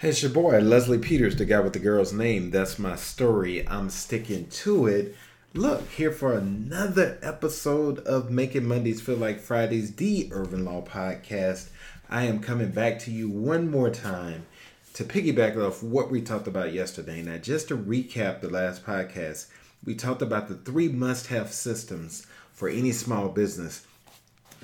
Hey, it's your boy, Leslie Peters, the guy with the girl's name. That's my story. I'm sticking to it. Look, here for another episode of Making Mondays Feel Like Fridays, the Irvin Law Podcast. I am coming back to you one more time to piggyback off what we talked about yesterday. Now, just to recap the last podcast, we talked about the three must have systems for any small business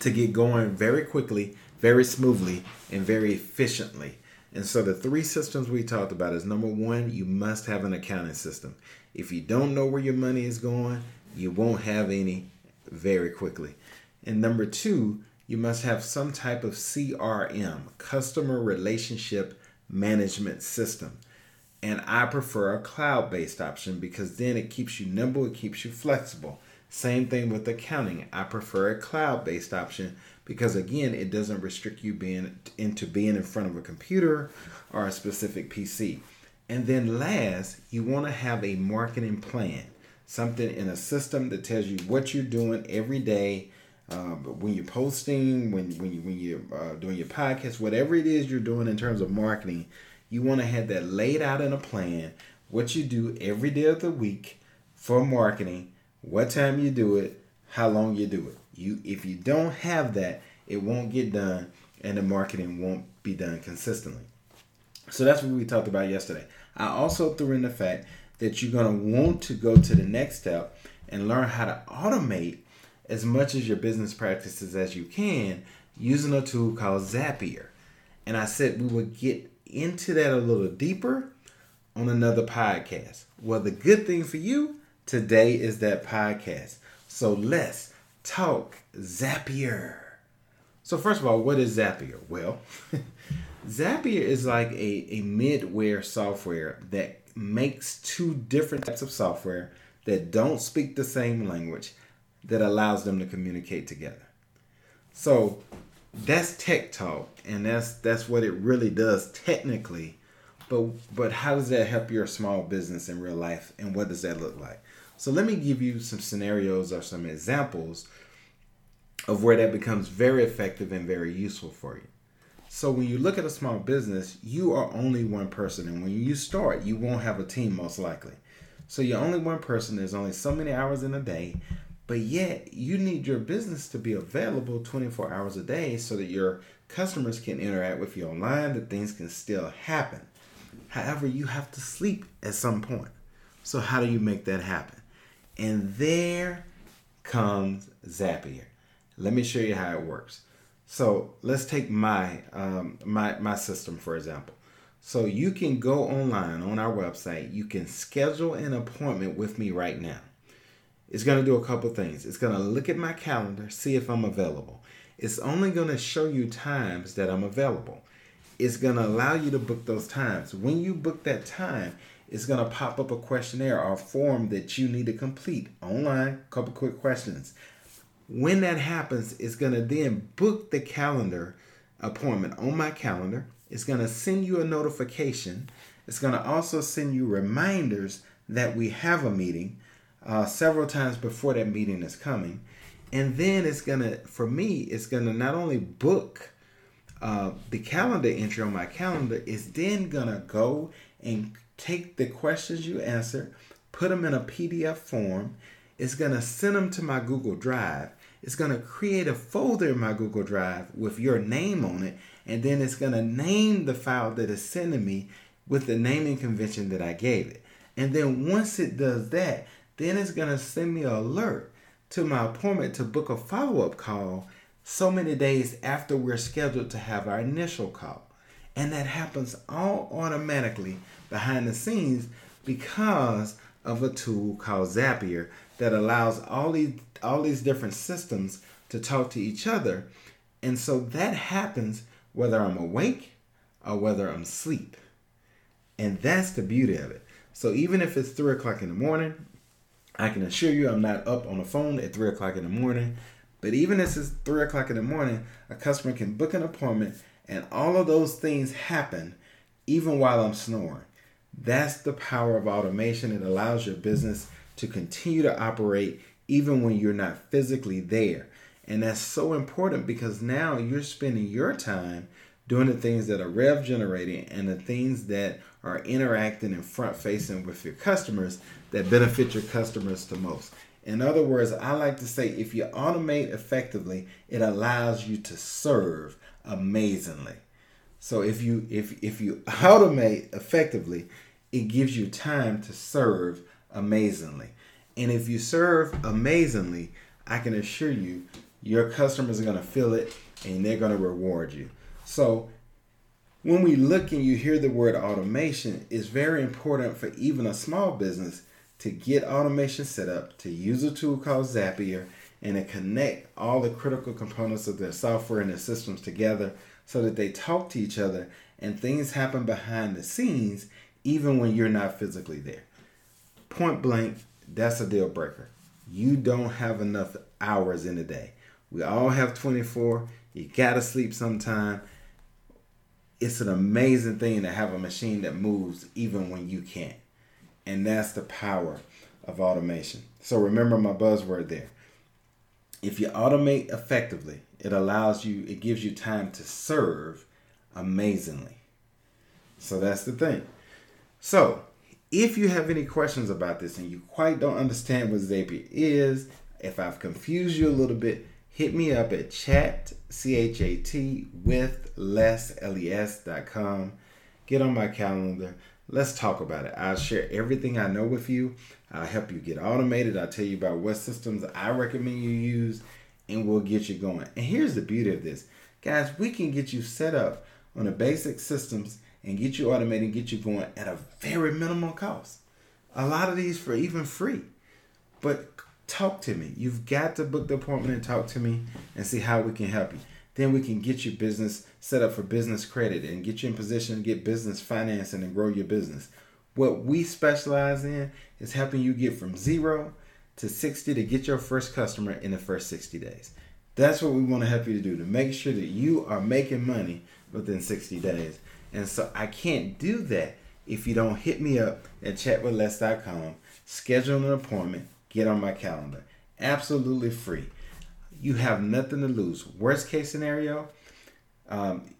to get going very quickly, very smoothly, and very efficiently. And so the three systems we talked about is number one, you must have an accounting system. If you don't know where your money is going, you won't have any very quickly. And number two, you must have some type of CRM, customer relationship management system. And I prefer a cloud based option because then it keeps you nimble, it keeps you flexible. Same thing with accounting. I prefer a cloud based option because again, it doesn't restrict you being into being in front of a computer or a specific PC. And then last, you want to have a marketing plan, something in a system that tells you what you're doing every day. Uh, when you're posting, when when you when you're uh, doing your podcast, whatever it is you're doing in terms of marketing, you want to have that laid out in a plan. What you do every day of the week for marketing, what time you do it, how long you do it. You if you don't have that, it won't get done and the marketing won't be done consistently. So that's what we talked about yesterday. I also threw in the fact that you're going to want to go to the next step and learn how to automate as much as your business practices as you can using a tool called Zapier. And I said we would get into that a little deeper on another podcast. Well, the good thing for you today is that podcast. So let's talk Zapier. So first of all, what is Zapier? Well, Zapier is like a, a midware software that makes two different types of software that don't speak the same language that allows them to communicate together. So that's tech talk and that's that's what it really does technically. But but how does that help your small business in real life and what does that look like? So let me give you some scenarios or some examples of where that becomes very effective and very useful for you. So when you look at a small business, you are only one person, and when you start, you won't have a team most likely. So you're only one person. There's only so many hours in a day, but yet you need your business to be available 24 hours a day so that your customers can interact with you online, that things can still happen. However, you have to sleep at some point. So how do you make that happen? And there comes Zapier. Let me show you how it works. So let's take my um, my my system for example. So you can go online on our website. You can schedule an appointment with me right now. It's going to do a couple things. It's going to look at my calendar, see if I'm available. It's only going to show you times that I'm available. It's going to allow you to book those times. When you book that time, it's going to pop up a questionnaire or a form that you need to complete online. A couple quick questions when that happens, it's going to then book the calendar appointment on my calendar. It's going to send you a notification. It's going to also send you reminders that we have a meeting uh, several times before that meeting is coming. And then it's going to, for me, it's going to not only book uh, the calendar entry on my calendar, it's then going to go and take the questions you answer, put them in a PDF form. It's going to send them to my Google Drive it's going to create a folder in my Google Drive with your name on it, and then it's going to name the file that it's sending me with the naming convention that I gave it. And then once it does that, then it's going to send me an alert to my appointment to book a follow up call so many days after we're scheduled to have our initial call. And that happens all automatically behind the scenes because of a tool called Zapier that allows all these all these different systems to talk to each other. And so that happens whether I'm awake or whether I'm asleep. And that's the beauty of it. So even if it's three o'clock in the morning, I can assure you I'm not up on the phone at 3 o'clock in the morning. But even if it's 3 o'clock in the morning, a customer can book an appointment and all of those things happen even while I'm snoring. That's the power of automation. It allows your business to continue to operate even when you're not physically there. And that's so important because now you're spending your time doing the things that are rev generating and the things that are interacting and front facing with your customers that benefit your customers the most. In other words, I like to say if you automate effectively, it allows you to serve amazingly. So if you if if you automate effectively, it gives you time to serve amazingly. And if you serve amazingly, I can assure you your customers are going to feel it and they're going to reward you. So when we look and you hear the word automation, it's very important for even a small business to get automation set up, to use a tool called Zapier, and to connect all the critical components of their software and their systems together so that they talk to each other and things happen behind the scenes even when you're not physically there. Point blank, that's a deal breaker. You don't have enough hours in a day. We all have 24. You gotta sleep sometime. It's an amazing thing to have a machine that moves even when you can't. And that's the power of automation. So remember my buzzword there. If you automate effectively, it allows you, it gives you time to serve amazingly. So that's the thing. So if you have any questions about this and you quite don't understand what Zapier is, if I've confused you a little bit, hit me up at chat, C-H-A-T, with les, L-E-S dot com. Get on my calendar. Let's talk about it. I'll share everything I know with you. I'll help you get automated. I'll tell you about what systems I recommend you use, and we'll get you going. And here's the beauty of this. Guys, we can get you set up on the basic systems and get you automated and get you going at a very minimal cost. A lot of these for even free. But talk to me. You've got to book the appointment and talk to me and see how we can help you. Then we can get your business set up for business credit and get you in position to get business financing and grow your business. What we specialize in is helping you get from zero to 60 to get your first customer in the first 60 days. That's what we want to help you to do to make sure that you are making money within 60 days. And so I can't do that if you don't hit me up at chatwithles.com, schedule an appointment, get on my calendar. Absolutely free. You have nothing to lose. Worst case scenario, um,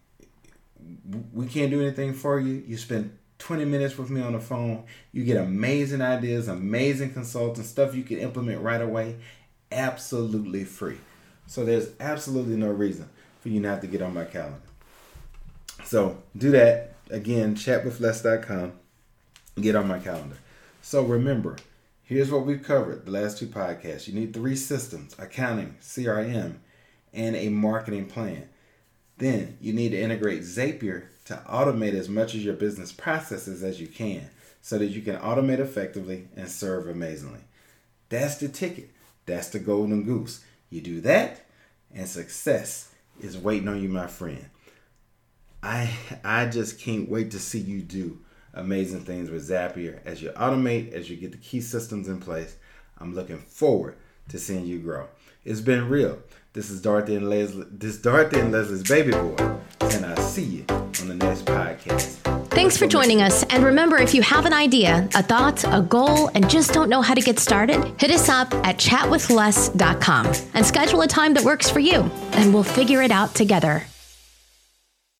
we can't do anything for you. You spend 20 minutes with me on the phone. You get amazing ideas, amazing consulting, stuff you can implement right away, absolutely free. So there's absolutely no reason for you not to get on my calendar. So do that. Again, chatwithles.com. Get on my calendar. So remember, here's what we've covered the last two podcasts. You need three systems accounting, CRM, and a marketing plan. Then you need to integrate Zapier to automate as much of your business processes as you can so that you can automate effectively and serve amazingly. That's the ticket. That's the golden goose. You do that, and success is waiting on you, my friend. I I just can't wait to see you do amazing things with Zapier as you automate, as you get the key systems in place. I'm looking forward to seeing you grow. It's been real. This is Dorothy and Leslie. This Dorothy and Leslie's baby boy, and I'll see you on the next podcast. Thanks for joining us. And remember, if you have an idea, a thought, a goal, and just don't know how to get started, hit us up at chatwithles.com and schedule a time that works for you, and we'll figure it out together.